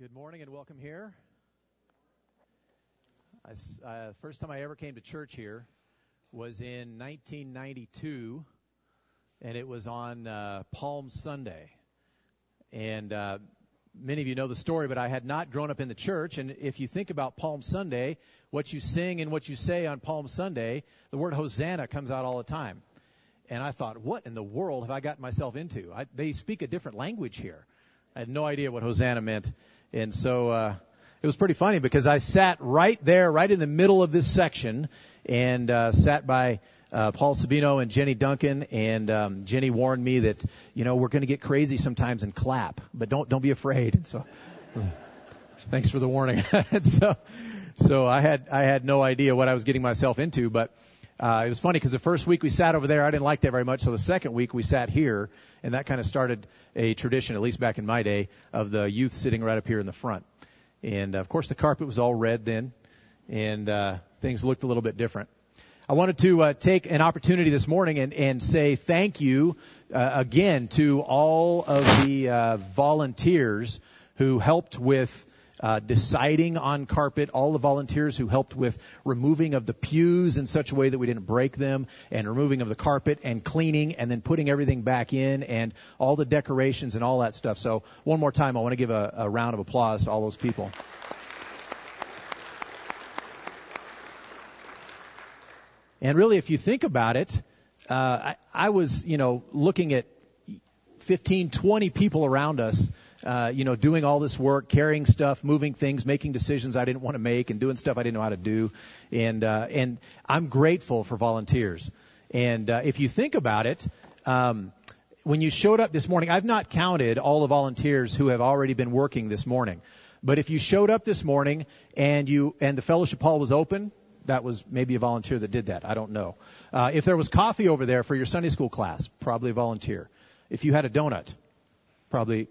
Good morning and welcome here. I uh, first time I ever came to church here was in 1992, and it was on uh, Palm Sunday. And uh, many of you know the story, but I had not grown up in the church. And if you think about Palm Sunday, what you sing and what you say on Palm Sunday, the word Hosanna comes out all the time. And I thought, what in the world have I gotten myself into? I, they speak a different language here. I had no idea what Hosanna meant and so uh, it was pretty funny because I sat right there, right in the middle of this section, and uh, sat by uh, Paul Sabino and Jenny Duncan. And um, Jenny warned me that you know we're going to get crazy sometimes and clap, but don't don't be afraid. And so, thanks for the warning. and so, so I had I had no idea what I was getting myself into, but. Uh, it was funny because the first week we sat over there, I didn't like that very much. So the second week we sat here, and that kind of started a tradition, at least back in my day, of the youth sitting right up here in the front. And of course, the carpet was all red then, and uh, things looked a little bit different. I wanted to uh, take an opportunity this morning and, and say thank you uh, again to all of the uh, volunteers who helped with uh, deciding on carpet, all the volunteers who helped with removing of the pews in such a way that we didn't break them, and removing of the carpet, and cleaning, and then putting everything back in, and all the decorations and all that stuff. So one more time, I want to give a, a round of applause to all those people. And really, if you think about it, uh, I, I was, you know, looking at 15, 20 people around us uh, you know, doing all this work, carrying stuff, moving things, making decisions I didn't want to make, and doing stuff I didn't know how to do. And uh, and I'm grateful for volunteers. And uh, if you think about it, um, when you showed up this morning, I've not counted all the volunteers who have already been working this morning. But if you showed up this morning and you and the fellowship hall was open, that was maybe a volunteer that did that. I don't know. Uh, if there was coffee over there for your Sunday school class, probably a volunteer. If you had a donut, probably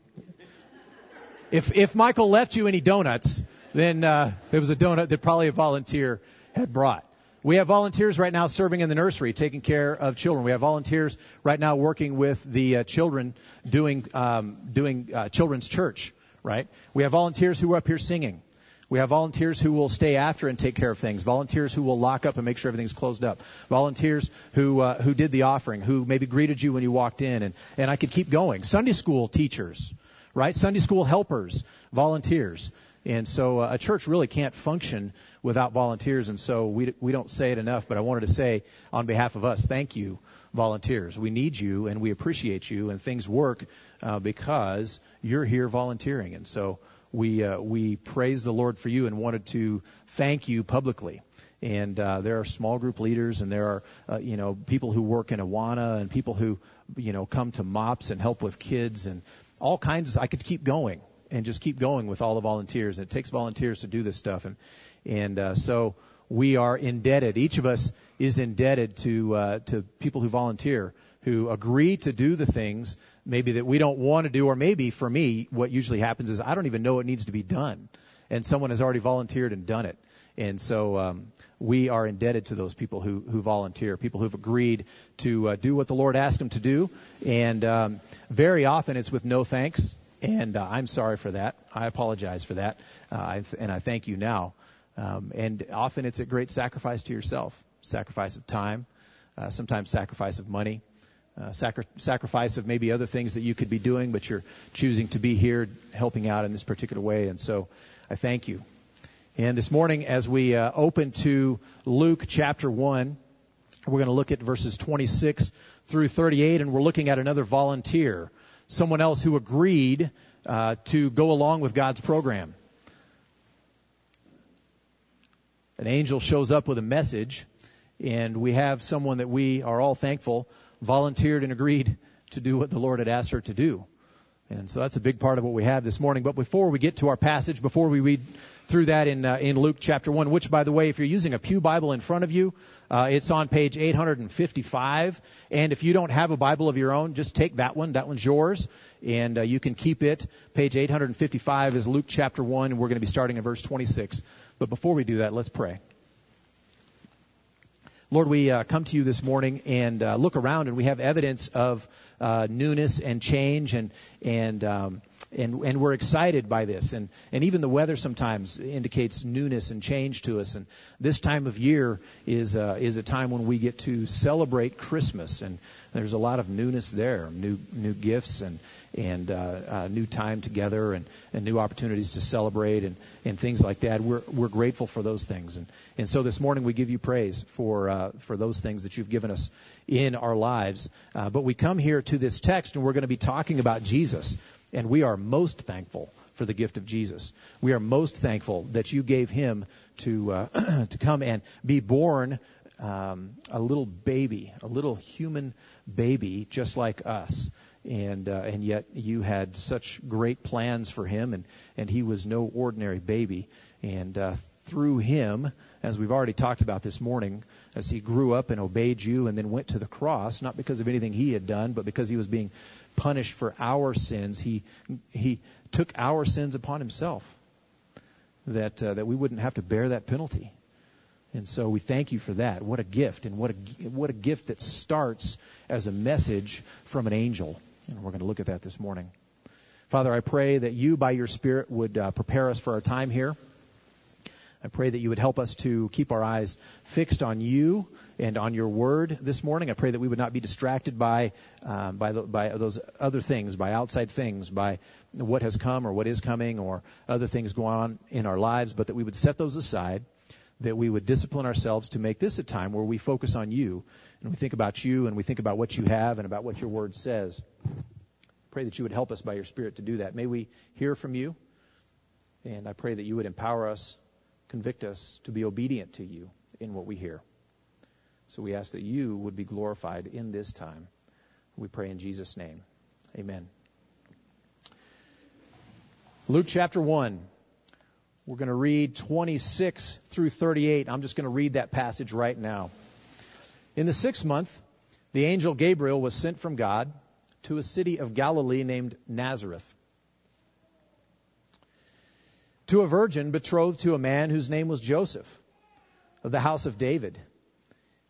if if Michael left you any donuts, then uh, there was a donut that probably a volunteer had brought. We have volunteers right now serving in the nursery, taking care of children. We have volunteers right now working with the uh, children, doing um, doing uh, children's church. Right? We have volunteers who are up here singing. We have volunteers who will stay after and take care of things. Volunteers who will lock up and make sure everything's closed up. Volunteers who uh, who did the offering, who maybe greeted you when you walked in, and and I could keep going. Sunday school teachers right? Sunday school helpers, volunteers. And so uh, a church really can't function without volunteers. And so we, we don't say it enough, but I wanted to say on behalf of us, thank you, volunteers. We need you and we appreciate you, and things work uh, because you're here volunteering. And so we, uh, we praise the Lord for you and wanted to thank you publicly and uh, there are small group leaders, and there are uh, you know people who work in Awana, and people who you know come to MOPS and help with kids, and all kinds of, I could keep going and just keep going with all the volunteers. And it takes volunteers to do this stuff. And, and, uh, so we are indebted. Each of us is indebted to, uh, to people who volunteer, who agree to do the things maybe that we don't want to do, or maybe for me, what usually happens is I don't even know what needs to be done. And someone has already volunteered and done it. And so um, we are indebted to those people who, who volunteer, people who've agreed to uh, do what the Lord asked them to do. And um, very often it's with no thanks. And uh, I'm sorry for that. I apologize for that. Uh, I, and I thank you now. Um, and often it's a great sacrifice to yourself sacrifice of time, uh, sometimes sacrifice of money. Uh, sacri- sacrifice of maybe other things that you could be doing, but you're choosing to be here helping out in this particular way. And so I thank you. And this morning, as we uh, open to Luke chapter 1, we're going to look at verses 26 through 38, and we're looking at another volunteer, someone else who agreed uh, to go along with God's program. An angel shows up with a message, and we have someone that we are all thankful volunteered and agreed to do what the Lord had asked her to do. And so that's a big part of what we have this morning. But before we get to our passage, before we read through that in uh, in Luke chapter one. Which, by the way, if you're using a pew Bible in front of you, uh, it's on page 855. And if you don't have a Bible of your own, just take that one. That one's yours, and uh, you can keep it. Page 855 is Luke chapter one, and we're going to be starting in verse 26. But before we do that, let's pray. Lord, we uh, come to you this morning and uh, look around, and we have evidence of uh, newness and change and and um, and and we're excited by this and and even the weather sometimes indicates newness and change to us and this time of year is uh, is a time when we get to celebrate Christmas and there's a lot of newness there new new gifts and and uh, uh, new time together and, and new opportunities to celebrate and, and things like that. We're we're grateful for those things and and so this morning we give you praise for uh, for those things that you've given us in our lives. Uh, but we come here to this text and we're going to be talking about Jesus. And we are most thankful for the gift of Jesus. We are most thankful that you gave him to uh, to come and be born um, a little baby, a little human baby, just like us. And uh, and yet you had such great plans for him, and and he was no ordinary baby. And uh, through him, as we've already talked about this morning, as he grew up and obeyed you, and then went to the cross, not because of anything he had done, but because he was being punished for our sins. He he took our sins upon himself, that uh, that we wouldn't have to bear that penalty. And so we thank you for that. What a gift, and what a what a gift that starts as a message from an angel. And we're going to look at that this morning. Father, I pray that you, by your Spirit, would uh, prepare us for our time here. I pray that you would help us to keep our eyes fixed on you and on your word this morning. I pray that we would not be distracted by um, by, the, by those other things, by outside things, by what has come or what is coming, or other things going on in our lives, but that we would set those aside. That we would discipline ourselves to make this a time where we focus on you and we think about you and we think about what you have and about what your word says. Pray that you would help us by your Spirit to do that. May we hear from you, and I pray that you would empower us, convict us to be obedient to you in what we hear. So we ask that you would be glorified in this time. We pray in Jesus' name. Amen. Luke chapter 1. We're going to read 26 through 38. I'm just going to read that passage right now. In the sixth month, the angel Gabriel was sent from God to a city of Galilee named Nazareth to a virgin betrothed to a man whose name was Joseph of the house of David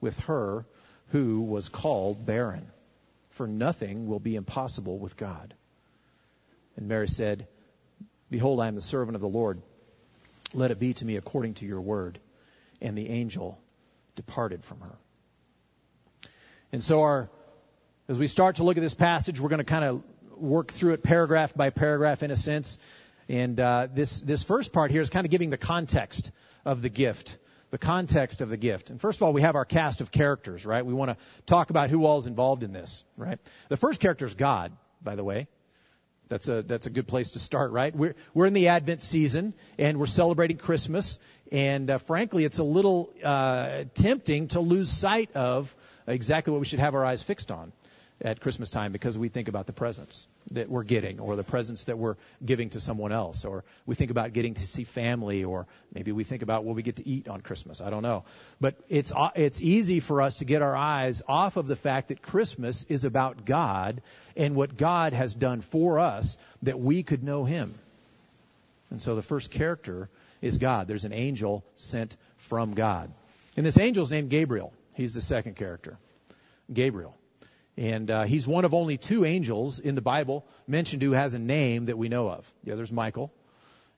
with her who was called barren. For nothing will be impossible with God. And Mary said, Behold, I am the servant of the Lord. Let it be to me according to your word. And the angel departed from her. And so our, as we start to look at this passage, we're going to kind of work through it paragraph by paragraph in a sense. And uh, this this first part here is kind of giving the context of the gift the context of the gift. And first of all, we have our cast of characters, right? We want to talk about who all is involved in this, right? The first character is God, by the way. That's a that's a good place to start, right? We're we're in the Advent season and we're celebrating Christmas, and uh, frankly, it's a little uh, tempting to lose sight of exactly what we should have our eyes fixed on at Christmas time because we think about the presents that we're getting or the presents that we're giving to someone else or we think about getting to see family or maybe we think about what we get to eat on Christmas. I don't know. But it's it's easy for us to get our eyes off of the fact that Christmas is about God and what God has done for us that we could know him. And so the first character is God. There's an angel sent from God. And this angel is named Gabriel. He's the second character. Gabriel. And uh, he's one of only two angels in the Bible mentioned who has a name that we know of. The other's Michael.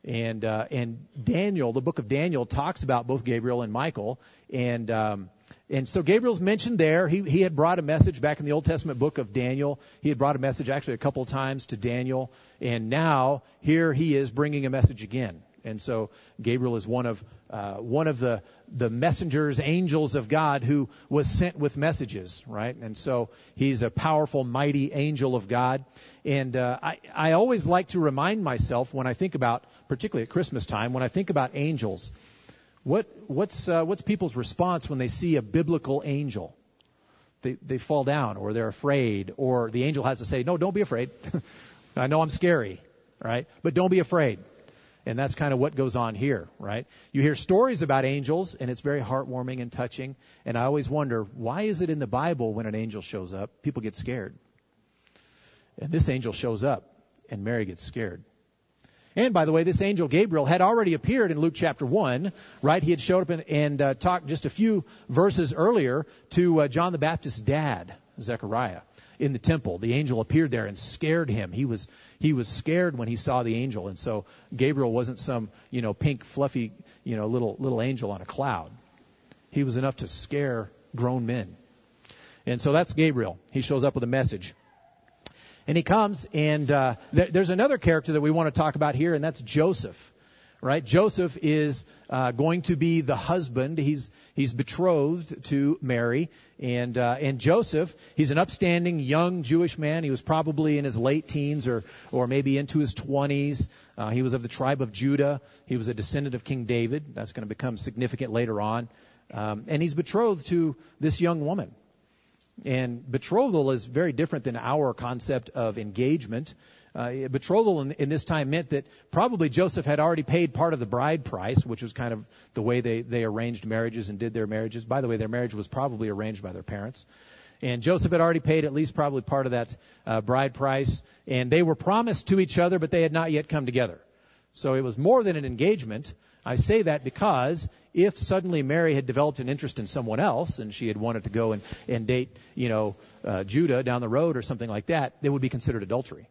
And uh, and Daniel, the book of Daniel, talks about both Gabriel and Michael, and um, And so Gabriel's mentioned there. He, he had brought a message back in the Old Testament book of Daniel. He had brought a message actually a couple of times to Daniel. And now here he is bringing a message again. And so Gabriel is one of uh, one of the the messengers, angels of God, who was sent with messages, right? And so he's a powerful, mighty angel of God. And uh, I I always like to remind myself when I think about, particularly at Christmas time, when I think about angels, what what's uh, what's people's response when they see a biblical angel? They they fall down, or they're afraid, or the angel has to say, "No, don't be afraid. I know I'm scary, right? But don't be afraid." And that's kind of what goes on here, right? You hear stories about angels, and it's very heartwarming and touching. And I always wonder, why is it in the Bible when an angel shows up, people get scared? And this angel shows up, and Mary gets scared. And by the way, this angel Gabriel had already appeared in Luke chapter 1, right? He had showed up and, and uh, talked just a few verses earlier to uh, John the Baptist's dad, Zechariah, in the temple. The angel appeared there and scared him. He was he was scared when he saw the angel, and so Gabriel wasn't some you know pink fluffy you know little little angel on a cloud. He was enough to scare grown men. And so that's Gabriel. He shows up with a message. And he comes, and uh, th- there's another character that we want to talk about here, and that's Joseph. Right? Joseph is uh, going to be the husband. He's he's betrothed to Mary, and uh, and Joseph. He's an upstanding young Jewish man. He was probably in his late teens or or maybe into his 20s. Uh, he was of the tribe of Judah. He was a descendant of King David. That's going to become significant later on. Um, and he's betrothed to this young woman. And betrothal is very different than our concept of engagement. Uh, betrothal in, in, this time meant that probably Joseph had already paid part of the bride price, which was kind of the way they, they arranged marriages and did their marriages. By the way, their marriage was probably arranged by their parents. And Joseph had already paid at least probably part of that uh, bride price. And they were promised to each other, but they had not yet come together. So it was more than an engagement. I say that because if suddenly Mary had developed an interest in someone else and she had wanted to go and, and date, you know, uh, Judah down the road or something like that, it would be considered adultery.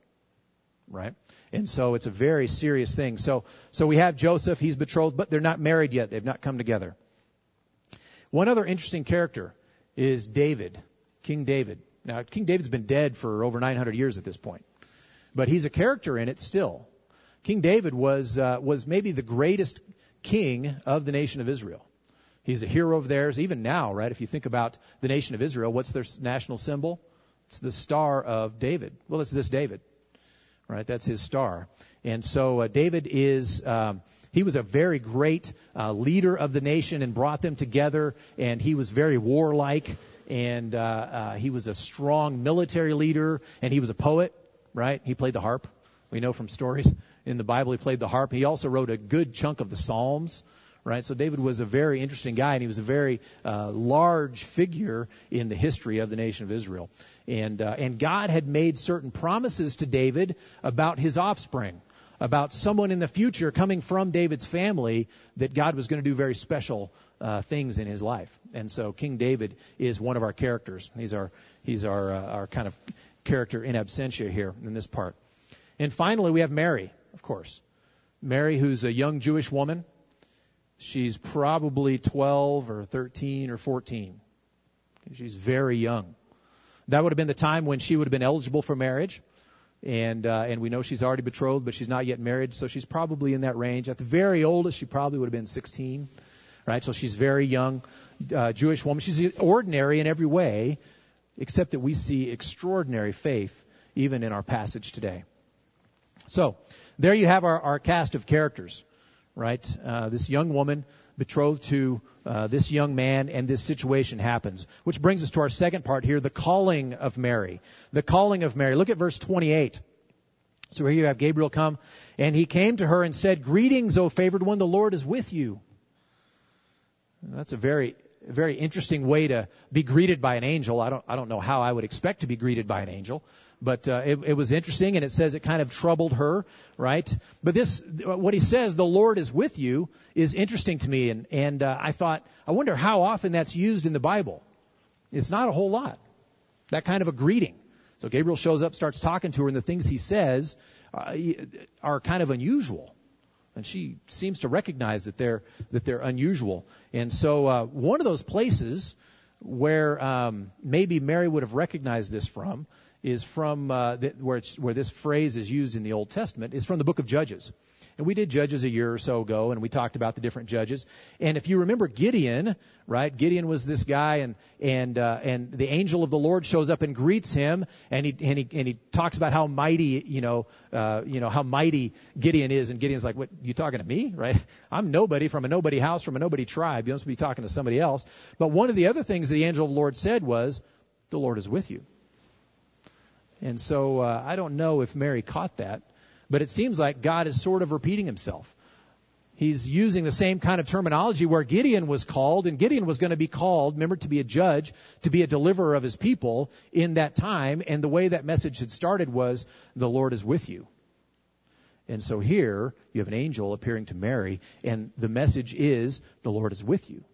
Right? And so it's a very serious thing. So, so we have Joseph, he's betrothed, but they're not married yet. They've not come together. One other interesting character is David, King David. Now, King David's been dead for over 900 years at this point, but he's a character in it still. King David was uh, was maybe the greatest king of the nation of Israel. He's a hero of theirs, even now, right? If you think about the nation of Israel, what's their national symbol? It's the star of David. Well, it's this David, right? That's his star. And so uh, David is, um, he was a very great uh, leader of the nation and brought them together, and he was very warlike, and uh, uh, he was a strong military leader, and he was a poet, right? He played the harp. We know from stories in the Bible. He played the harp. He also wrote a good chunk of the Psalms. Right, so David was a very interesting guy, and he was a very uh, large figure in the history of the nation of Israel. And uh, and God had made certain promises to David about his offspring, about someone in the future coming from David's family that God was going to do very special uh, things in his life. And so King David is one of our characters. He's our he's our uh, our kind of character in absentia here in this part. And finally, we have Mary of course. Mary, who's a young Jewish woman, she's probably 12 or 13 or 14. She's very young. That would have been the time when she would have been eligible for marriage. And uh, and we know she's already betrothed, but she's not yet married, so she's probably in that range. At the very oldest, she probably would have been 16, right? So she's very young, uh, Jewish woman. She's ordinary in every way, except that we see extraordinary faith even in our passage today. So there you have our, our cast of characters, right? Uh, this young woman betrothed to uh, this young man, and this situation happens. Which brings us to our second part here the calling of Mary. The calling of Mary. Look at verse 28. So here you have Gabriel come, and he came to her and said, Greetings, O favored one, the Lord is with you. That's a very very interesting way to be greeted by an angel. I don't I don't know how I would expect to be greeted by an angel, but uh, it, it was interesting, and it says it kind of troubled her, right? But this, what he says, the Lord is with you, is interesting to me, and and uh, I thought, I wonder how often that's used in the Bible. It's not a whole lot. That kind of a greeting. So Gabriel shows up, starts talking to her, and the things he says uh, are kind of unusual and she seems to recognize that they're that they're unusual. And so uh, one of those places where um, maybe Mary would have recognized this from is from uh, the, where, where this phrase is used in the Old Testament is from the book of Judges. And we did Judges a year or so ago, and we talked about the different judges. And if you remember Gideon, right? Gideon was this guy, and and uh, and the angel of the Lord shows up and greets him, and he and he and he talks about how mighty, you know, uh, you know how mighty Gideon is. And Gideon's like, "What? You talking to me, right? I'm nobody from a nobody house, from a nobody tribe. You must be talking to somebody else." But one of the other things the angel of the Lord said was, "The Lord is with you." And so uh, I don't know if Mary caught that. But it seems like God is sort of repeating himself. He's using the same kind of terminology where Gideon was called, and Gideon was going to be called, remember, to be a judge, to be a deliverer of his people in that time. And the way that message had started was, the Lord is with you. And so here, you have an angel appearing to Mary, and the message is, the Lord is with you.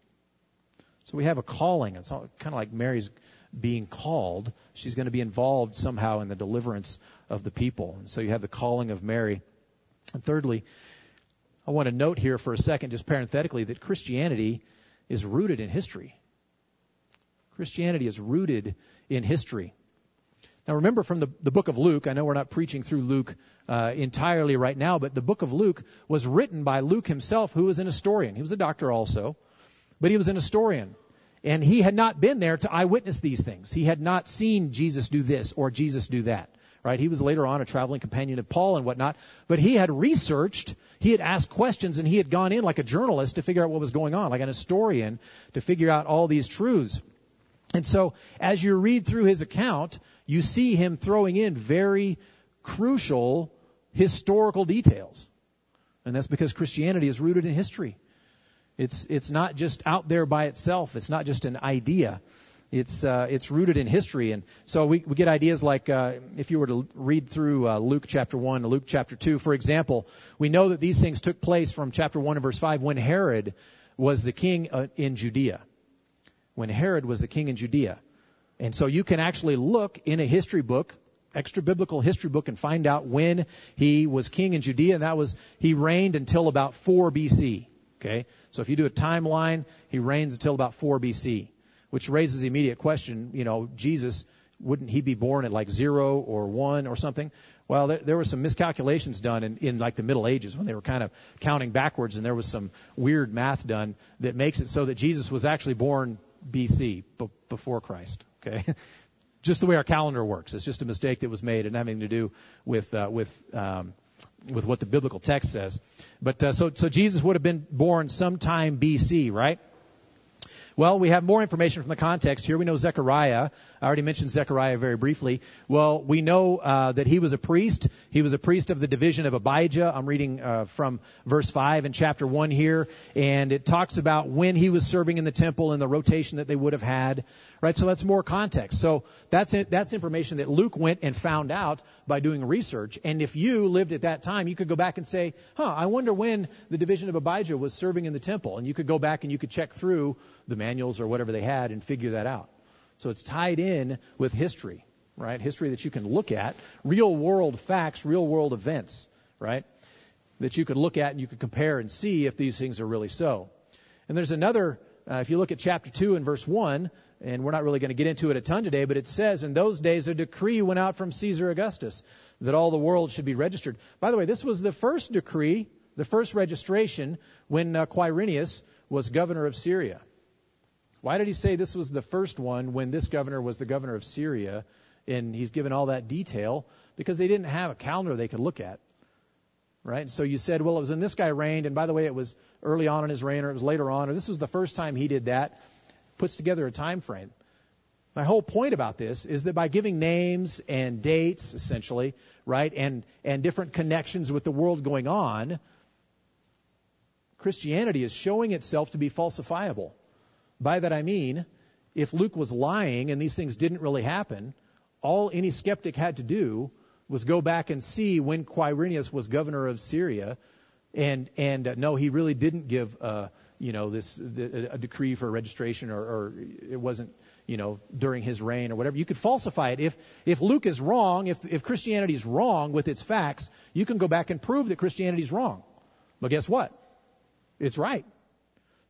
So we have a calling. It's kind of like Mary's being called. She's going to be involved somehow in the deliverance of the people. And so you have the calling of Mary. And thirdly, I want to note here for a second, just parenthetically, that Christianity is rooted in history. Christianity is rooted in history. Now remember from the, the book of Luke, I know we're not preaching through Luke uh, entirely right now, but the book of Luke was written by Luke himself, who was an historian. He was a doctor also, but he was an historian. And he had not been there to eyewitness these things. He had not seen Jesus do this or Jesus do that. Right? He was later on a traveling companion of Paul and whatnot. But he had researched, he had asked questions, and he had gone in like a journalist to figure out what was going on, like an historian to figure out all these truths. And so, as you read through his account, you see him throwing in very crucial historical details. And that's because Christianity is rooted in history. It's, it's not just out there by itself. It's not just an idea. It's, uh, it's rooted in history. And so we, we get ideas like uh, if you were to read through uh, Luke chapter 1 Luke chapter 2, for example, we know that these things took place from chapter 1 and verse 5 when Herod was the king uh, in Judea. When Herod was the king in Judea. And so you can actually look in a history book, extra biblical history book, and find out when he was king in Judea. And that was, he reigned until about 4 BC. Okay? So if you do a timeline, he reigns until about 4 BC, which raises the immediate question, you know, Jesus, wouldn't he be born at like 0 or 1 or something? Well, there, there were some miscalculations done in, in like the Middle Ages when they were kind of counting backwards, and there was some weird math done that makes it so that Jesus was actually born BC, b- before Christ. Okay, just the way our calendar works. It's just a mistake that was made and having to do with uh, with um, with what the biblical text says. But uh, so so Jesus would have been born sometime BC, right? Well, we have more information from the context here. We know Zechariah. I already mentioned Zechariah very briefly. Well, we know uh, that he was a priest. He was a priest of the division of Abijah. I'm reading uh, from verse 5 in chapter 1 here, and it talks about when he was serving in the temple and the rotation that they would have had. Right, so that's more context. So that's that's information that Luke went and found out by doing research. And if you lived at that time, you could go back and say, "Huh, I wonder when the division of Abijah was serving in the temple." And you could go back and you could check through the manuals or whatever they had and figure that out. So it's tied in with history, right? History that you can look at, real world facts, real world events, right? That you could look at and you could compare and see if these things are really so. And there's another, uh, if you look at chapter 2 and verse 1, and we're not really going to get into it a ton today, but it says, In those days a decree went out from Caesar Augustus that all the world should be registered. By the way, this was the first decree, the first registration when uh, Quirinius was governor of Syria. Why did he say this was the first one when this governor was the governor of Syria? And he's given all that detail because they didn't have a calendar they could look at. Right? And So you said, well, it was when this guy reigned, and by the way, it was early on in his reign, or it was later on, or this was the first time he did that puts together a time frame. My whole point about this is that by giving names and dates, essentially, right, and, and different connections with the world going on, Christianity is showing itself to be falsifiable. By that I mean, if Luke was lying and these things didn't really happen, all any skeptic had to do was go back and see when Quirinius was governor of Syria, and and uh, no, he really didn't give uh, you know, this the, a decree for registration, or, or it wasn't, you know, during his reign or whatever. You could falsify it. If if Luke is wrong, if if Christianity is wrong with its facts, you can go back and prove that Christianity is wrong. But guess what? It's right.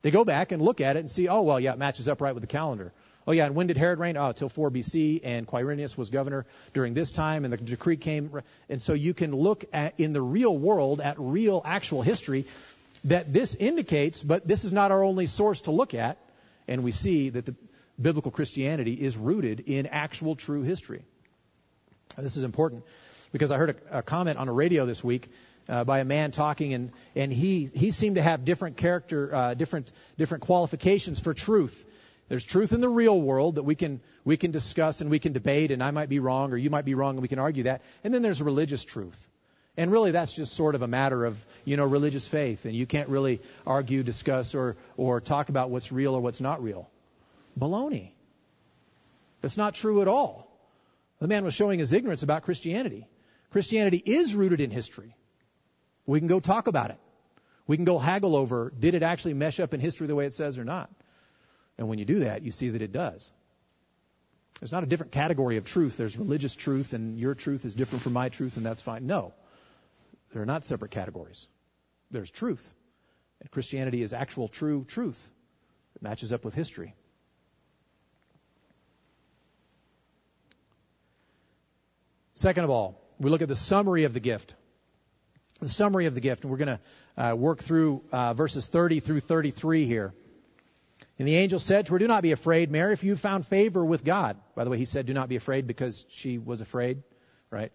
They go back and look at it and see, oh well, yeah, it matches up right with the calendar. Oh yeah, and when did Herod reign? Oh, till 4 BC, and Quirinius was governor during this time, and the decree came. And so you can look at in the real world at real actual history that this indicates, but this is not our only source to look at, and we see that the biblical Christianity is rooted in actual true history. This is important because I heard a, a comment on a radio this week uh, by a man talking, and and he he seemed to have different character, uh, different different qualifications for truth. There's truth in the real world that we can we can discuss and we can debate, and I might be wrong or you might be wrong, and we can argue that. And then there's religious truth. And really, that's just sort of a matter of, you know, religious faith. And you can't really argue, discuss, or, or talk about what's real or what's not real. Baloney. That's not true at all. The man was showing his ignorance about Christianity. Christianity is rooted in history. We can go talk about it. We can go haggle over did it actually mesh up in history the way it says or not. And when you do that, you see that it does. There's not a different category of truth. There's religious truth, and your truth is different from my truth, and that's fine. No. They're not separate categories. There's truth. And Christianity is actual true truth. It matches up with history. Second of all, we look at the summary of the gift. The summary of the gift, and we're going to uh, work through uh, verses 30 through 33 here. And the angel said to her, Do not be afraid, Mary, if you have found favor with God. By the way, he said, Do not be afraid because she was afraid, right?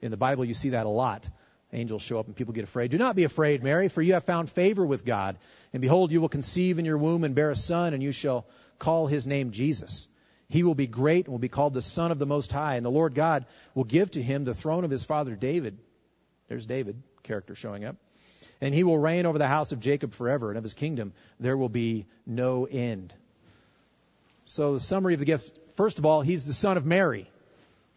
In the Bible, you see that a lot. Angels show up and people get afraid. Do not be afraid, Mary, for you have found favor with God. And behold, you will conceive in your womb and bear a son, and you shall call his name Jesus. He will be great and will be called the Son of the Most High. And the Lord God will give to him the throne of his father David. There's David, character showing up. And he will reign over the house of Jacob forever, and of his kingdom there will be no end. So the summary of the gift, first of all, he's the son of Mary.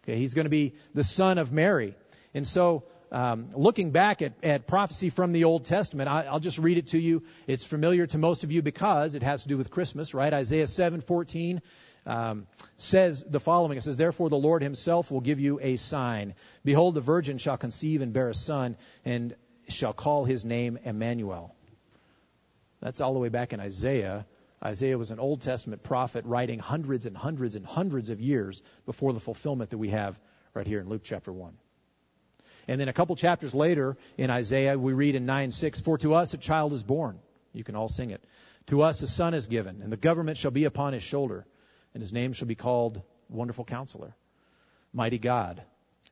Okay, he's going to be the son of Mary. And so um, looking back at, at, prophecy from the Old Testament, I, will just read it to you. It's familiar to most of you because it has to do with Christmas, right? Isaiah 7:14 um, says the following. It says, "Therefore the Lord Himself will give you a sign. Behold, the virgin shall conceive and bear a son, and shall call his name Emmanuel." That's all the way back in Isaiah. Isaiah was an Old Testament prophet writing hundreds and hundreds and hundreds of years before the fulfillment that we have right here in Luke chapter 1. And then a couple chapters later in Isaiah, we read in 9 6, For to us a child is born. You can all sing it. To us a son is given, and the government shall be upon his shoulder, and his name shall be called Wonderful Counselor, Mighty God,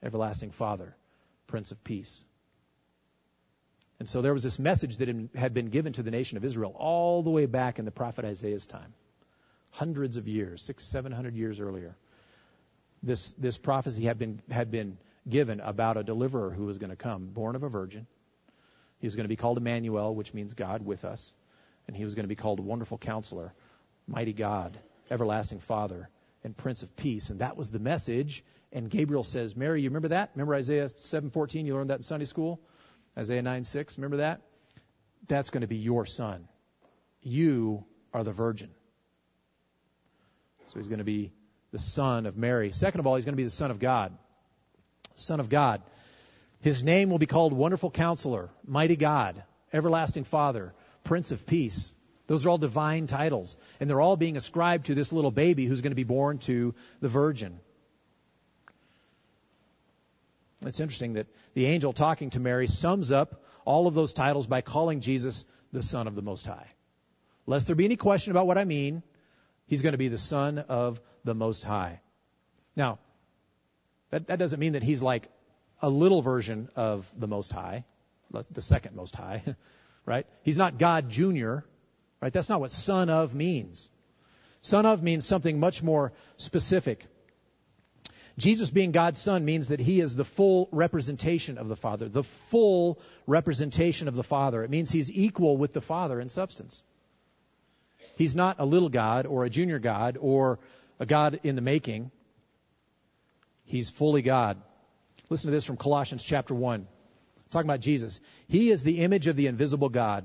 Everlasting Father, Prince of Peace. And so there was this message that had been given to the nation of Israel all the way back in the prophet Isaiah's time, hundreds of years, six, seven hundred years earlier. This this prophecy had been had been given about a deliverer who was going to come, born of a virgin. He was going to be called Emmanuel, which means God with us. And he was going to be called Wonderful Counselor, Mighty God, Everlasting Father, and Prince of Peace. And that was the message. And Gabriel says, Mary, you remember that? Remember Isaiah 7:14? You learned that in Sunday school? Isaiah 9:6. Remember that? That's going to be your son. You are the virgin. So he's going to be the son of Mary. Second of all, he's going to be the son of God. Son of God. His name will be called Wonderful Counselor, Mighty God, Everlasting Father, Prince of Peace. Those are all divine titles, and they're all being ascribed to this little baby who's going to be born to the virgin. It's interesting that the angel talking to Mary sums up all of those titles by calling Jesus the Son of the Most High. Lest there be any question about what I mean, he's going to be the Son of the Most High. Now, that, that doesn't mean that he's like a little version of the Most High, the second Most High, right? He's not God Jr., right? That's not what Son of means. Son of means something much more specific. Jesus being God's Son means that He is the full representation of the Father, the full representation of the Father. It means He's equal with the Father in substance. He's not a little God or a junior God or a God in the making. He's fully God. Listen to this from Colossians chapter 1. Talking about Jesus. He is the image of the invisible God,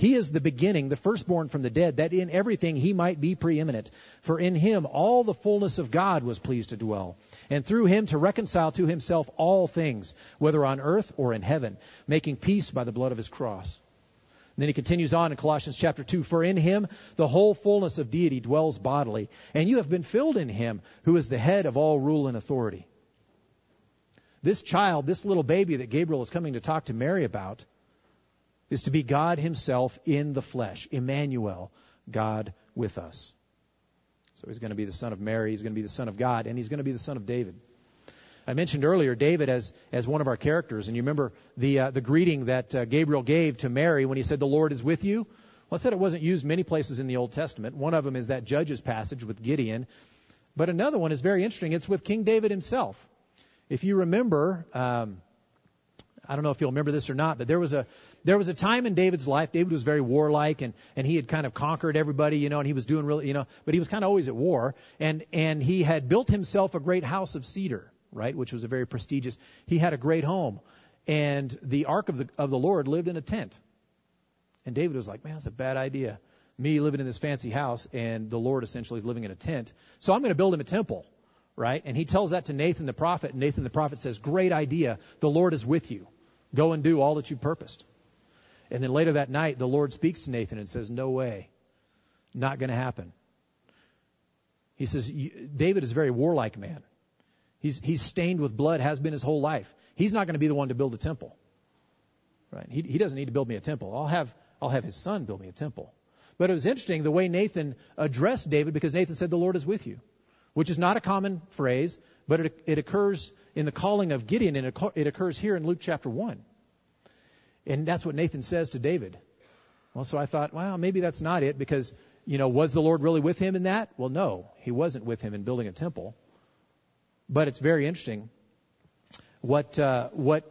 He is the beginning, the firstborn from the dead, that in everything he might be preeminent. For in him all the fullness of God was pleased to dwell, and through him to reconcile to himself all things, whether on earth or in heaven, making peace by the blood of his cross. And then he continues on in Colossians chapter 2 For in him the whole fullness of deity dwells bodily, and you have been filled in him, who is the head of all rule and authority. This child, this little baby that Gabriel is coming to talk to Mary about, is to be God himself in the flesh, Emmanuel, God with us. So he's going to be the son of Mary, he's going to be the son of God, and he's going to be the son of David. I mentioned earlier David as, as one of our characters, and you remember the, uh, the greeting that uh, Gabriel gave to Mary when he said, The Lord is with you? Well, I said it wasn't used many places in the Old Testament. One of them is that Judges passage with Gideon. But another one is very interesting. It's with King David himself. If you remember, um, I don't know if you'll remember this or not, but there was a there was a time in David's life. David was very warlike, and and he had kind of conquered everybody, you know, and he was doing really, you know, but he was kind of always at war, and and he had built himself a great house of cedar right, which was a very prestigious. He had a great home, and the ark of the of the Lord lived in a tent. And David was like, "Man, that's a bad idea. Me living in this fancy house, and the Lord essentially is living in a tent. So I'm going to build him a temple." Right? And he tells that to Nathan the prophet, and Nathan the prophet says, Great idea. The Lord is with you. Go and do all that you purposed. And then later that night, the Lord speaks to Nathan and says, No way. Not going to happen. He says, David is a very warlike man. He's, he's stained with blood, has been his whole life. He's not going to be the one to build a temple. Right? He, he doesn't need to build me a temple. I'll have, I'll have his son build me a temple. But it was interesting the way Nathan addressed David because Nathan said, The Lord is with you, which is not a common phrase, but it, it occurs in the calling of Gideon, and it occurs here in Luke chapter 1. And that's what Nathan says to David. Well, so I thought, well, maybe that's not it because, you know, was the Lord really with him in that? Well, no, he wasn't with him in building a temple. But it's very interesting what uh, what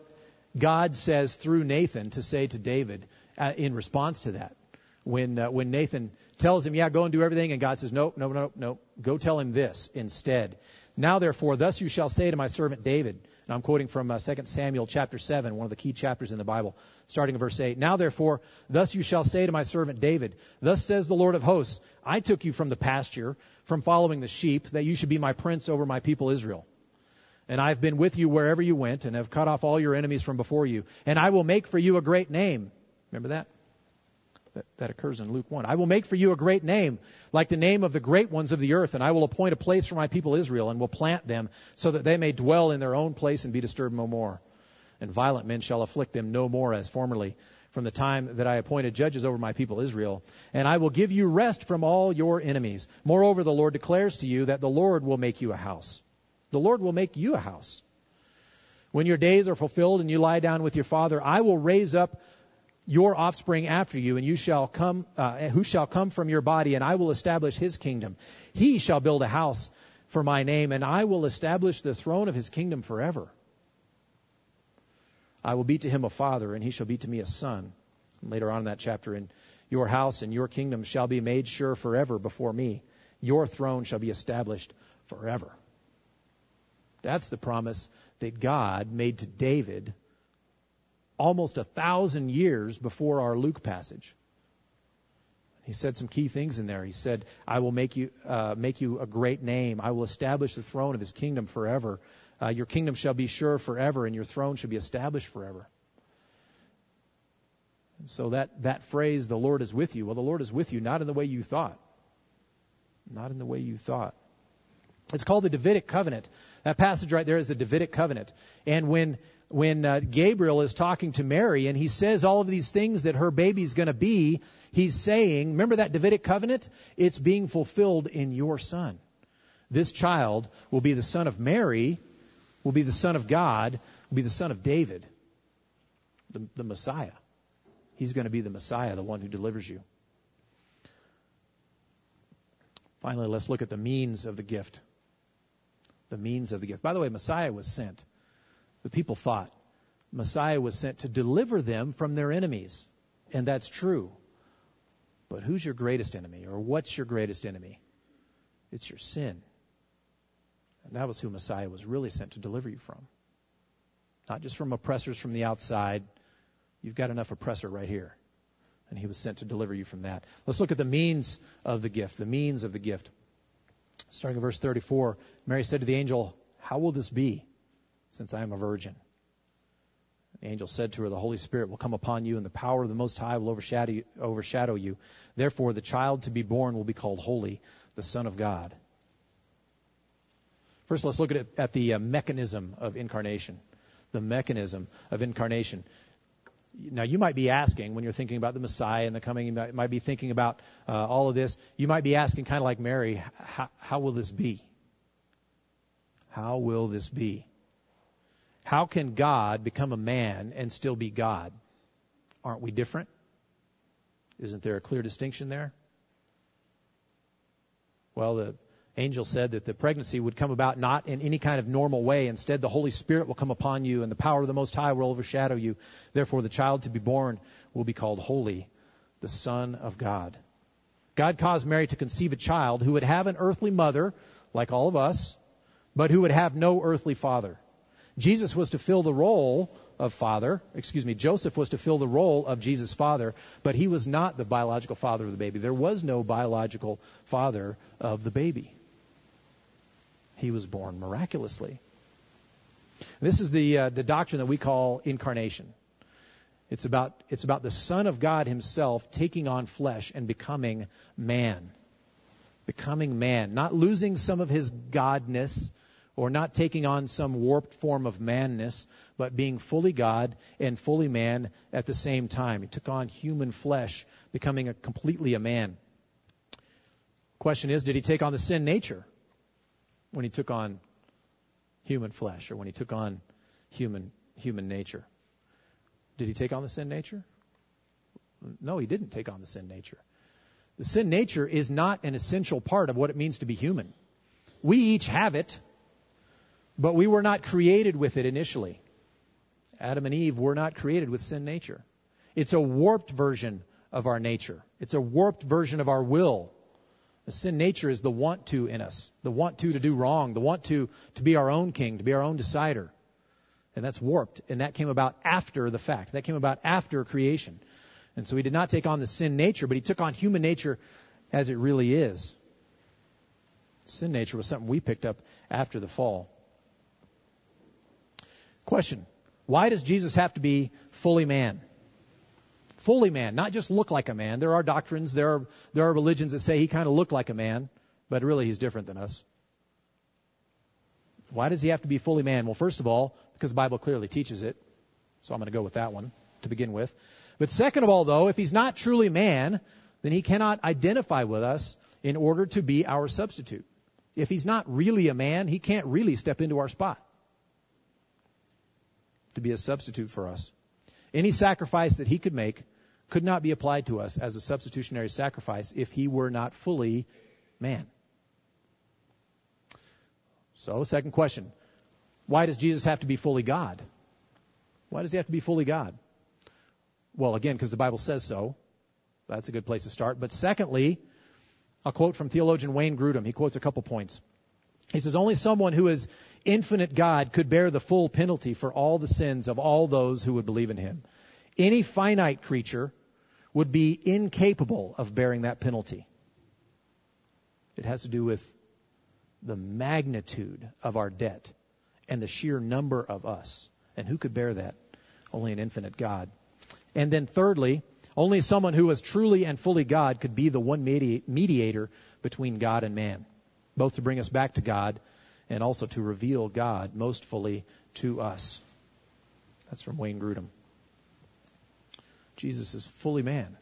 God says through Nathan to say to David uh, in response to that. When uh, when Nathan tells him, "Yeah, go and do everything," and God says, "No, no, no, no. Go tell him this instead. Now, therefore, thus you shall say to my servant David." And I'm quoting from uh, 2 Samuel chapter 7, one of the key chapters in the Bible, starting in verse 8. Now, therefore, thus you shall say to my servant David, Thus says the Lord of hosts, I took you from the pasture, from following the sheep, that you should be my prince over my people Israel. And I've been with you wherever you went, and have cut off all your enemies from before you. And I will make for you a great name. Remember that? That, that occurs in Luke 1. I will make for you a great name, like the name of the great ones of the earth, and I will appoint a place for my people Israel, and will plant them, so that they may dwell in their own place and be disturbed no more. And violent men shall afflict them no more as formerly, from the time that I appointed judges over my people Israel. And I will give you rest from all your enemies. Moreover, the Lord declares to you that the Lord will make you a house the Lord will make you a house. When your days are fulfilled and you lie down with your father, I will raise up your offspring after you, and you shall come, uh, who shall come from your body, and I will establish his kingdom. He shall build a house for my name, and I will establish the throne of his kingdom forever. I will be to him a father, and he shall be to me a son. And later on in that chapter, in your house and your kingdom shall be made sure forever before me. Your throne shall be established forever. That's the promise that God made to David almost a thousand years before our Luke passage. He said some key things in there. He said, "I will make you uh, make you a great name. I will establish the throne of His kingdom forever. Uh, your kingdom shall be sure forever, and your throne shall be established forever." And so that that phrase, "The Lord is with you," well, the Lord is with you, not in the way you thought, not in the way you thought. It's called the Davidic covenant. That passage right there is the Davidic covenant. And when when uh, Gabriel is talking to Mary and he says all of these things that her baby's going to be, he's saying, remember that Davidic covenant? It's being fulfilled in your son. This child will be the son of Mary, will be the son of God, will be the son of David, the, the Messiah. He's going to be the Messiah, the one who delivers you. Finally, let's look at the means of the gift the means of the gift. By the way, Messiah was sent. The people thought Messiah was sent to deliver them from their enemies. And that's true. But who's your greatest enemy? Or what's your greatest enemy? It's your sin. And that was who Messiah was really sent to deliver you from. Not just from oppressors from the outside. You've got enough oppressor right here. and he was sent to deliver you from that. Let's look at the means of the gift, the means of the gift. Starting in verse 34, Mary said to the angel, How will this be, since I am a virgin? The angel said to her, The Holy Spirit will come upon you, and the power of the Most High will overshadow you. Overshadow you. Therefore, the child to be born will be called Holy, the Son of God. First, let's look at, at the uh, mechanism of incarnation. The mechanism of incarnation. Now, you might be asking when you're thinking about the Messiah and the coming, you might, might be thinking about uh, all of this. You might be asking, kind of like Mary, how, how will this be? How will this be? How can God become a man and still be God? Aren't we different? Isn't there a clear distinction there? Well, the angel said that the pregnancy would come about not in any kind of normal way. Instead, the Holy Spirit will come upon you, and the power of the Most High will overshadow you. Therefore, the child to be born will be called Holy, the Son of God. God caused Mary to conceive a child who would have an earthly mother, like all of us, but who would have no earthly father. Jesus was to fill the role of father. Excuse me, Joseph was to fill the role of Jesus' father, but he was not the biological father of the baby. There was no biological father of the baby. He was born miraculously. This is the uh, the doctrine that we call incarnation. It's about it's about the Son of God Himself taking on flesh and becoming man, becoming man, not losing some of His godness or not taking on some warped form of manness, but being fully God and fully man at the same time. He took on human flesh, becoming a, completely a man. Question is, did he take on the sin nature when he took on human flesh or when he took on human human nature? Did he take on the sin nature? No, he didn't take on the sin nature. The sin nature is not an essential part of what it means to be human. We each have it. But we were not created with it initially. Adam and Eve were not created with sin nature. It's a warped version of our nature. It's a warped version of our will. The sin nature is the want to in us, the want to to do wrong, the want to to be our own king, to be our own decider. And that's warped. And that came about after the fact. That came about after creation. And so he did not take on the sin nature, but he took on human nature as it really is. Sin nature was something we picked up after the fall. Question Why does Jesus have to be fully man? Fully man, not just look like a man. There are doctrines, there are, there are religions that say he kind of looked like a man, but really he's different than us. Why does he have to be fully man? Well, first of all, because the Bible clearly teaches it. So I'm going to go with that one to begin with. But second of all, though, if he's not truly man, then he cannot identify with us in order to be our substitute. If he's not really a man, he can't really step into our spot to be a substitute for us. Any sacrifice that he could make could not be applied to us as a substitutionary sacrifice if he were not fully man. So, second question. Why does Jesus have to be fully God? Why does he have to be fully God? Well, again, because the Bible says so. That's a good place to start. But secondly, a quote from theologian Wayne Grudem. He quotes a couple points. He says, Only someone who is infinite God could bear the full penalty for all the sins of all those who would believe in him. Any finite creature would be incapable of bearing that penalty. It has to do with the magnitude of our debt and the sheer number of us. And who could bear that? Only an infinite God. And then thirdly, only someone who was truly and fully God could be the one mediator between God and man, both to bring us back to God and also to reveal God most fully to us. That's from Wayne Grudem. Jesus is fully man,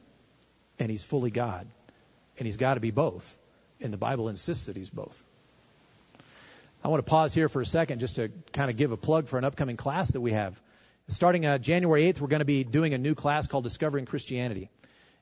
and he's fully God, and he's got to be both. And the Bible insists that he's both. I want to pause here for a second just to kind of give a plug for an upcoming class that we have. Starting uh, January 8th, we're going to be doing a new class called Discovering Christianity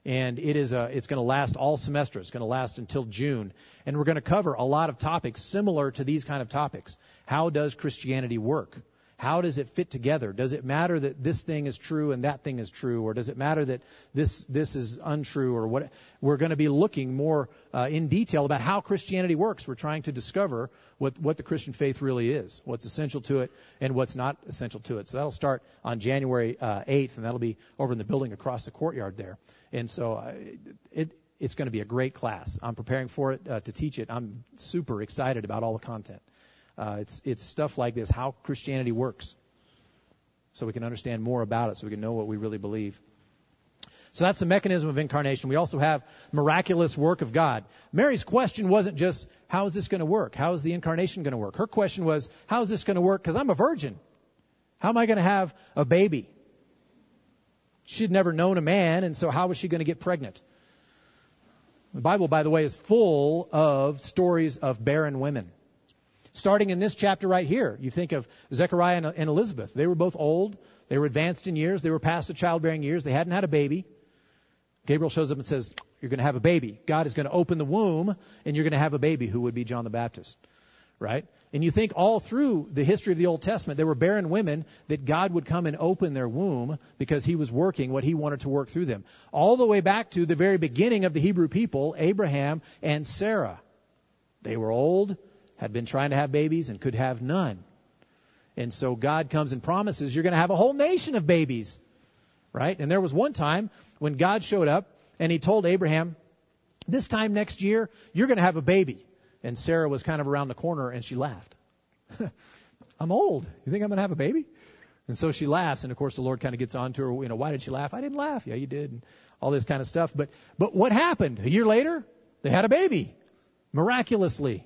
and it is a, it's going to last all semester. It's going to last until June, and we're going to cover a lot of topics similar to these kind of topics. How does Christianity work? How does it fit together? Does it matter that this thing is true and that thing is true, or does it matter that this this is untrue, or what? We're going to be looking more uh, in detail about how Christianity works. We're trying to discover what what the Christian faith really is, what's essential to it, and what's not essential to it. So that'll start on January uh, 8th, and that'll be over in the building across the courtyard there. And so uh, it it's going to be a great class. I'm preparing for it uh, to teach it. I'm super excited about all the content. Uh, it's it's stuff like this: how Christianity works, so we can understand more about it, so we can know what we really believe. So that's the mechanism of incarnation. We also have miraculous work of God. Mary's question wasn't just how is this going to work? How is the incarnation going to work? Her question was how is this going to work? Because I'm a virgin. How am I going to have a baby? She'd never known a man, and so how was she going to get pregnant? The Bible, by the way, is full of stories of barren women. Starting in this chapter right here, you think of Zechariah and Elizabeth. They were both old. They were advanced in years. They were past the childbearing years. They hadn't had a baby. Gabriel shows up and says, You're going to have a baby. God is going to open the womb, and you're going to have a baby who would be John the Baptist. Right? And you think all through the history of the Old Testament, there were barren women that God would come and open their womb because he was working what he wanted to work through them. All the way back to the very beginning of the Hebrew people, Abraham and Sarah. They were old, had been trying to have babies, and could have none. And so God comes and promises you're going to have a whole nation of babies. Right? And there was one time when God showed up and he told Abraham, this time next year, you're going to have a baby. And Sarah was kind of around the corner and she laughed. I'm old. You think I'm going to have a baby? And so she laughs, and of course the Lord kind of gets on to her. You know, why did she laugh? I didn't laugh. Yeah, you did. And all this kind of stuff. But but what happened? A year later, they had a baby, miraculously.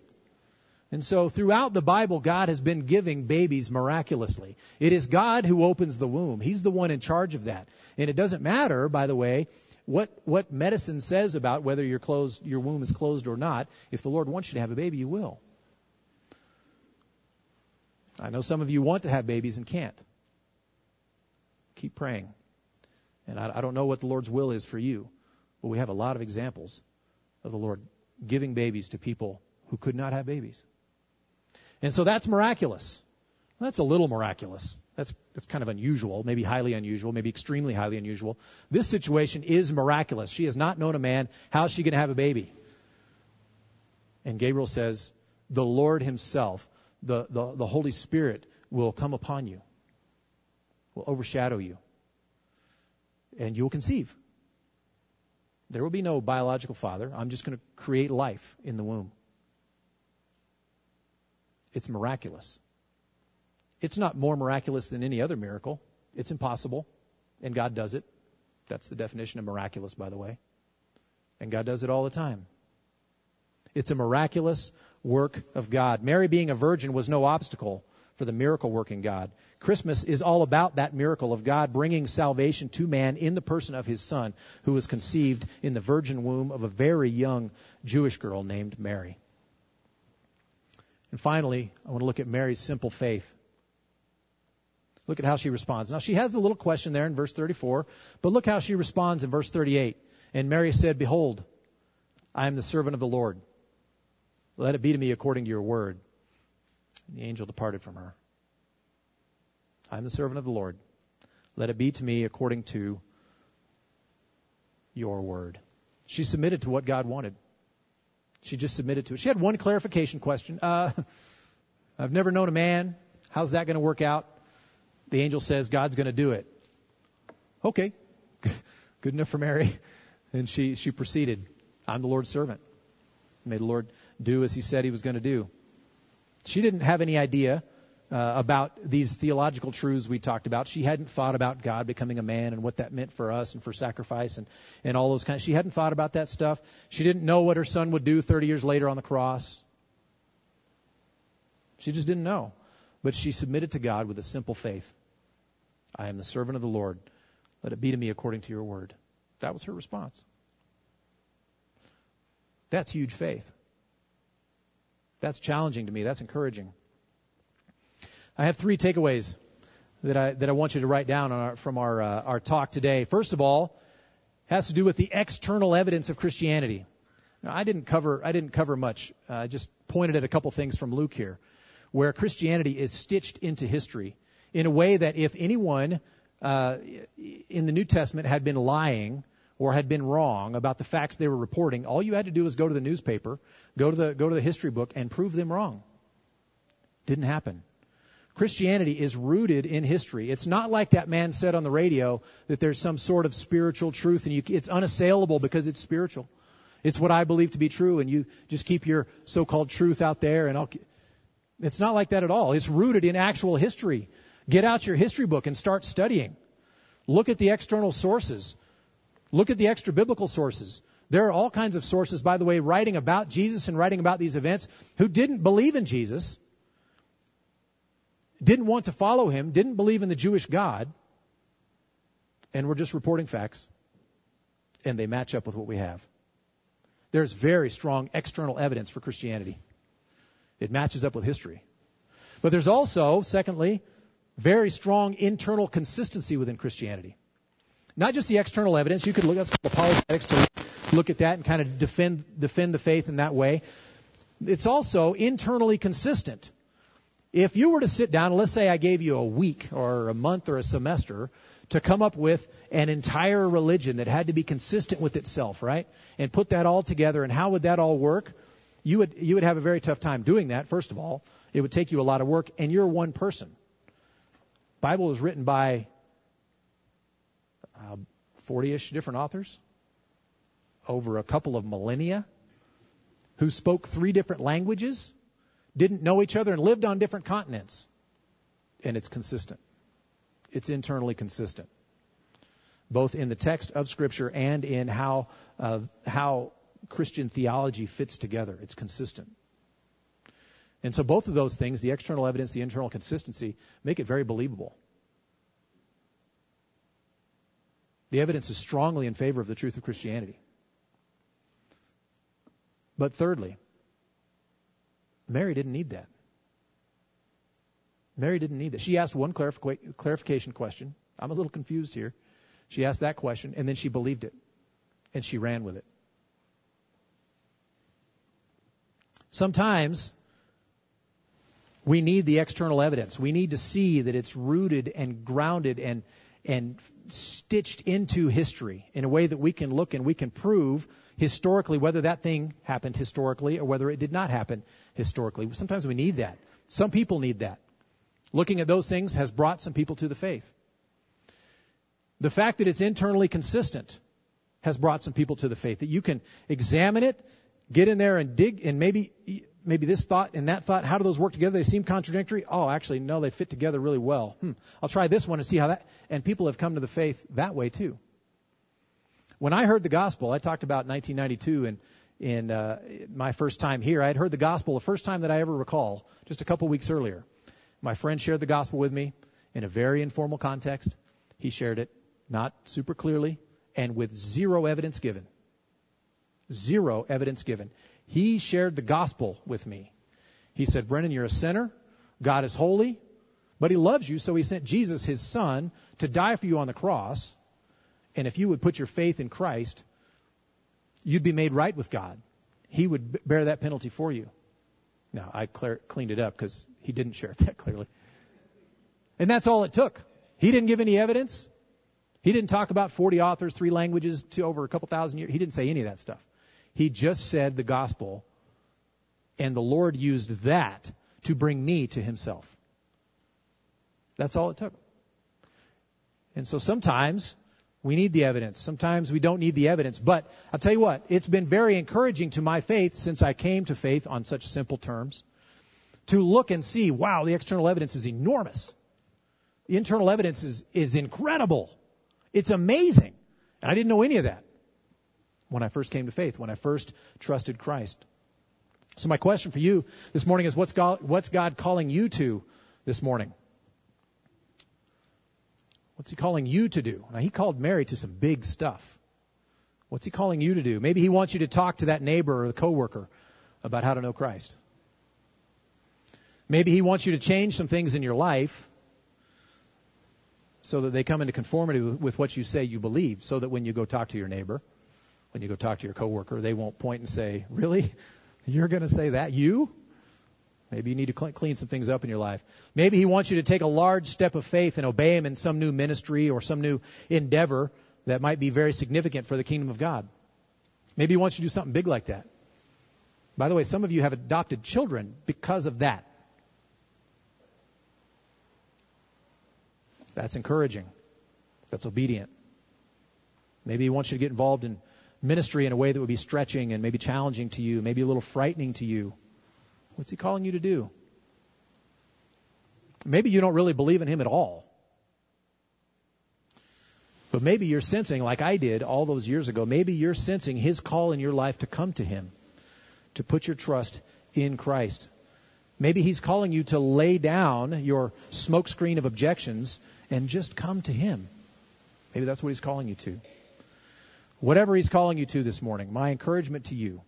And so throughout the Bible, God has been giving babies miraculously. It is God who opens the womb. He's the one in charge of that. And it doesn't matter, by the way, what what medicine says about whether your closed your womb is closed or not. If the Lord wants you to have a baby, you will. I know some of you want to have babies and can't. Keep praying. And I, I don't know what the Lord's will is for you, but we have a lot of examples of the Lord giving babies to people who could not have babies. And so that's miraculous. That's a little miraculous. That's, that's kind of unusual, maybe highly unusual, maybe extremely highly unusual. This situation is miraculous. She has not known a man. How is she going to have a baby? And Gabriel says, the Lord himself, the, the, the Holy Spirit will come upon you, will overshadow you, and you will conceive. There will be no biological father. I'm just going to create life in the womb. It's miraculous. It's not more miraculous than any other miracle. It's impossible, and God does it. That's the definition of miraculous, by the way. And God does it all the time. It's a miraculous work of God. Mary being a virgin was no obstacle for the miracle working God. Christmas is all about that miracle of God bringing salvation to man in the person of his son, who was conceived in the virgin womb of a very young Jewish girl named Mary. And finally, I want to look at Mary's simple faith. Look at how she responds. Now, she has the little question there in verse 34, but look how she responds in verse 38. And Mary said, Behold, I am the servant of the Lord. Let it be to me according to your word. And the angel departed from her. I am the servant of the Lord. Let it be to me according to your word. She submitted to what God wanted. She just submitted to it. She had one clarification question. Uh, I've never known a man. How's that going to work out? the angel says God's going to do it. Okay, good enough for Mary. And she, she proceeded. I'm the Lord's servant. May the Lord do as he said he was going to do. She didn't have any idea uh, about these theological truths we talked about. She hadn't thought about God becoming a man and what that meant for us and for sacrifice and, and all those kinds. She hadn't thought about that stuff. She didn't know what her son would do 30 years later on the cross. She just didn't know. But she submitted to God with a simple faith. I am the servant of the Lord. Let it be to me according to your word. That was her response. That's huge faith. That's challenging to me. That's encouraging. I have three takeaways that I that I want you to write down our, from our uh, our talk today. First of all, has to do with the external evidence of Christianity. Now, I didn't cover I didn't cover much. Uh, I just pointed at a couple things from Luke here, where Christianity is stitched into history in a way that if anyone uh, in the New Testament had been lying or had been wrong about the facts they were reporting, all you had to do was go to the newspaper, go to the go to the history book, and prove them wrong. Didn't happen. Christianity is rooted in history. It's not like that man said on the radio that there's some sort of spiritual truth and you, it's unassailable because it's spiritual. It's what I believe to be true, and you just keep your so-called truth out there, and I'll. It's not like that at all. It's rooted in actual history. Get out your history book and start studying. Look at the external sources. Look at the extra biblical sources. There are all kinds of sources, by the way, writing about Jesus and writing about these events who didn't believe in Jesus didn't want to follow him, didn't believe in the Jewish God, and we're just reporting facts, and they match up with what we have. There's very strong external evidence for Christianity. It matches up with history. But there's also, secondly, very strong internal consistency within Christianity. Not just the external evidence. You could look at apologetics to look at that and kind of defend defend the faith in that way. It's also internally consistent. If you were to sit down, let's say I gave you a week or a month or a semester to come up with an entire religion that had to be consistent with itself, right? And put that all together, and how would that all work? You would you would have a very tough time doing that. First of all, it would take you a lot of work, and you're one person. Bible was written by uh, 40ish different authors over a couple of millennia who spoke three different languages didn't know each other and lived on different continents. And it's consistent. It's internally consistent. Both in the text of Scripture and in how, uh, how Christian theology fits together. It's consistent. And so both of those things, the external evidence, the internal consistency, make it very believable. The evidence is strongly in favor of the truth of Christianity. But thirdly, Mary didn't need that. Mary didn't need that. She asked one clarification question. I'm a little confused here. She asked that question, and then she believed it, and she ran with it. Sometimes we need the external evidence. We need to see that it's rooted and grounded and and stitched into history in a way that we can look and we can prove historically whether that thing happened historically or whether it did not happen historically. Sometimes we need that. Some people need that. Looking at those things has brought some people to the faith. The fact that it's internally consistent has brought some people to the faith. That you can examine it, get in there and dig, and maybe maybe this thought and that thought, how do those work together? They seem contradictory. Oh, actually, no, they fit together really well. Hmm. I'll try this one and see how that. And people have come to the faith that way too. When I heard the gospel, I talked about 1992 and in uh, my first time here. I had heard the gospel the first time that I ever recall, just a couple weeks earlier. My friend shared the gospel with me in a very informal context. He shared it not super clearly and with zero evidence given. Zero evidence given. He shared the gospel with me. He said, Brennan, you're a sinner. God is holy, but he loves you, so he sent Jesus, his son, to die for you on the cross and if you would put your faith in Christ, you'd be made right with God. He would bear that penalty for you. Now, I cleaned it up because he didn't share it that clearly. And that's all it took. He didn't give any evidence. He didn't talk about 40 authors, three languages, to over a couple thousand years. He didn't say any of that stuff. He just said the gospel, and the Lord used that to bring me to himself. That's all it took. And so sometimes we need the evidence. Sometimes we don't need the evidence. But I'll tell you what, it's been very encouraging to my faith since I came to faith on such simple terms to look and see, wow, the external evidence is enormous. The internal evidence is, is incredible. It's amazing. And I didn't know any of that when I first came to faith, when I first trusted Christ. So my question for you this morning is what's God, what's God calling you to this morning? What's he calling you to do? Now, he called Mary to some big stuff. What's he calling you to do? Maybe he wants you to talk to that neighbor or the coworker about how to know Christ. Maybe he wants you to change some things in your life so that they come into conformity with what you say you believe, so that when you go talk to your neighbor, when you go talk to your coworker, they won't point and say, "Really? You're going to say that? You?" Maybe you need to clean some things up in your life. Maybe He wants you to take a large step of faith and obey Him in some new ministry or some new endeavor that might be very significant for the kingdom of God. Maybe He wants you to do something big like that. By the way, some of you have adopted children because of that. That's encouraging. That's obedient. Maybe He wants you to get involved in ministry in a way that would be stretching and maybe challenging to you, maybe a little frightening to you. What's He calling you to do? Maybe you don't really believe in Him at all. But maybe you're sensing, like I did all those years ago, maybe you're sensing His call in your life to come to Him, to put your trust in Christ. Maybe He's calling you to lay down your smokescreen of objections and just come to Him. Maybe that's what He's calling you to. Whatever He's calling you to this morning, my encouragement to you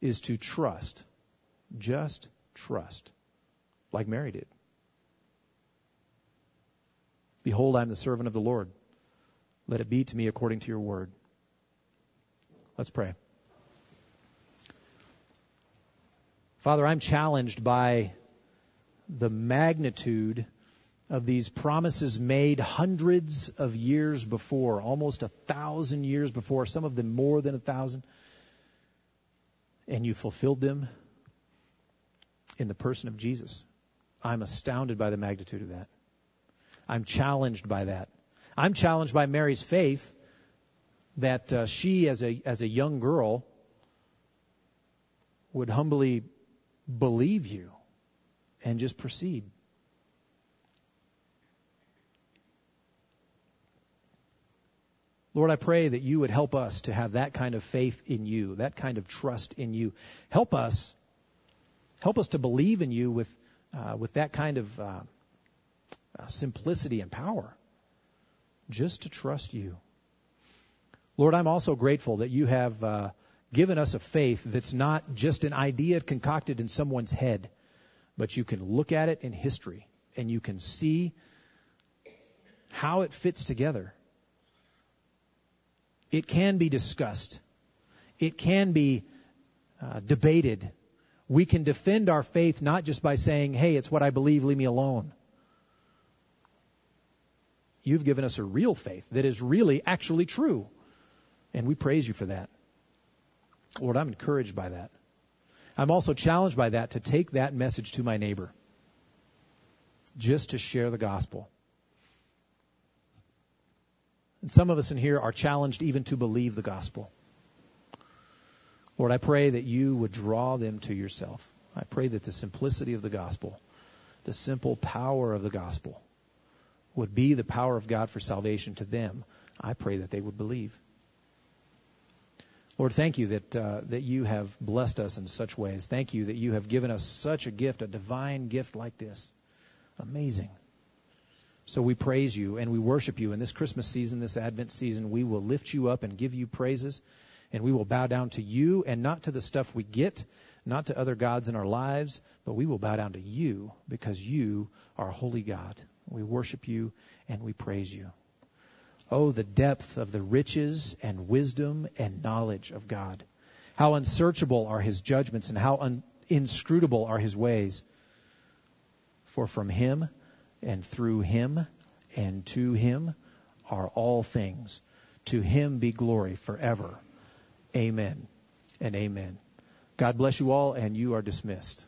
is to trust. Just trust, like Mary did. Behold, I am the servant of the Lord. Let it be to me according to your word. Let's pray. Father, I'm challenged by the magnitude of these promises made hundreds of years before, almost a thousand years before, some of them more than a thousand. And you fulfilled them in the person of Jesus. I'm astounded by the magnitude of that. I'm challenged by that. I'm challenged by Mary's faith that uh, she, as a as a young girl, would humbly believe you and just proceed. Lord, I pray that you would help us to have that kind of faith in you, that kind of trust in you. Help us, help us to believe in you with, uh, with that kind of uh, uh, simplicity and power, just to trust you. Lord, I'm also grateful that you have uh, given us a faith that's not just an idea concocted in someone's head, but you can look at it in history and you can see how it fits together it can be discussed. It can be uh, debated. We can defend our faith not just by saying, hey, it's what I believe, leave me alone. You've given us a real faith that is really actually true. And we praise you for that. Lord, I'm encouraged by that. I'm also challenged by that to take that message to my neighbor, just to share the gospel. And some of us in here are challenged even to believe the gospel. Lord, I pray that you would draw them to yourself. I pray that the simplicity of the gospel, the simple power of the gospel, would be the power of God for salvation to them. I pray that they would believe. Lord, thank you that uh, that you have blessed us in such ways. Thank you that you have given us such a gift, a divine gift like this. Amazing. So we praise you and we worship you in this Christmas season, this Advent season. We will lift you up and give you praises, and we will bow down to you and not to the stuff we get, not to other gods in our lives, but we will bow down to you because you are holy God. We worship you and we praise you. Oh, the depth of the riches and wisdom and knowledge of God. How unsearchable are his judgments and how un- inscrutable are his ways. For from him and through him and to him are all things. To him be glory forever. Amen and amen. God bless you all, and you are dismissed.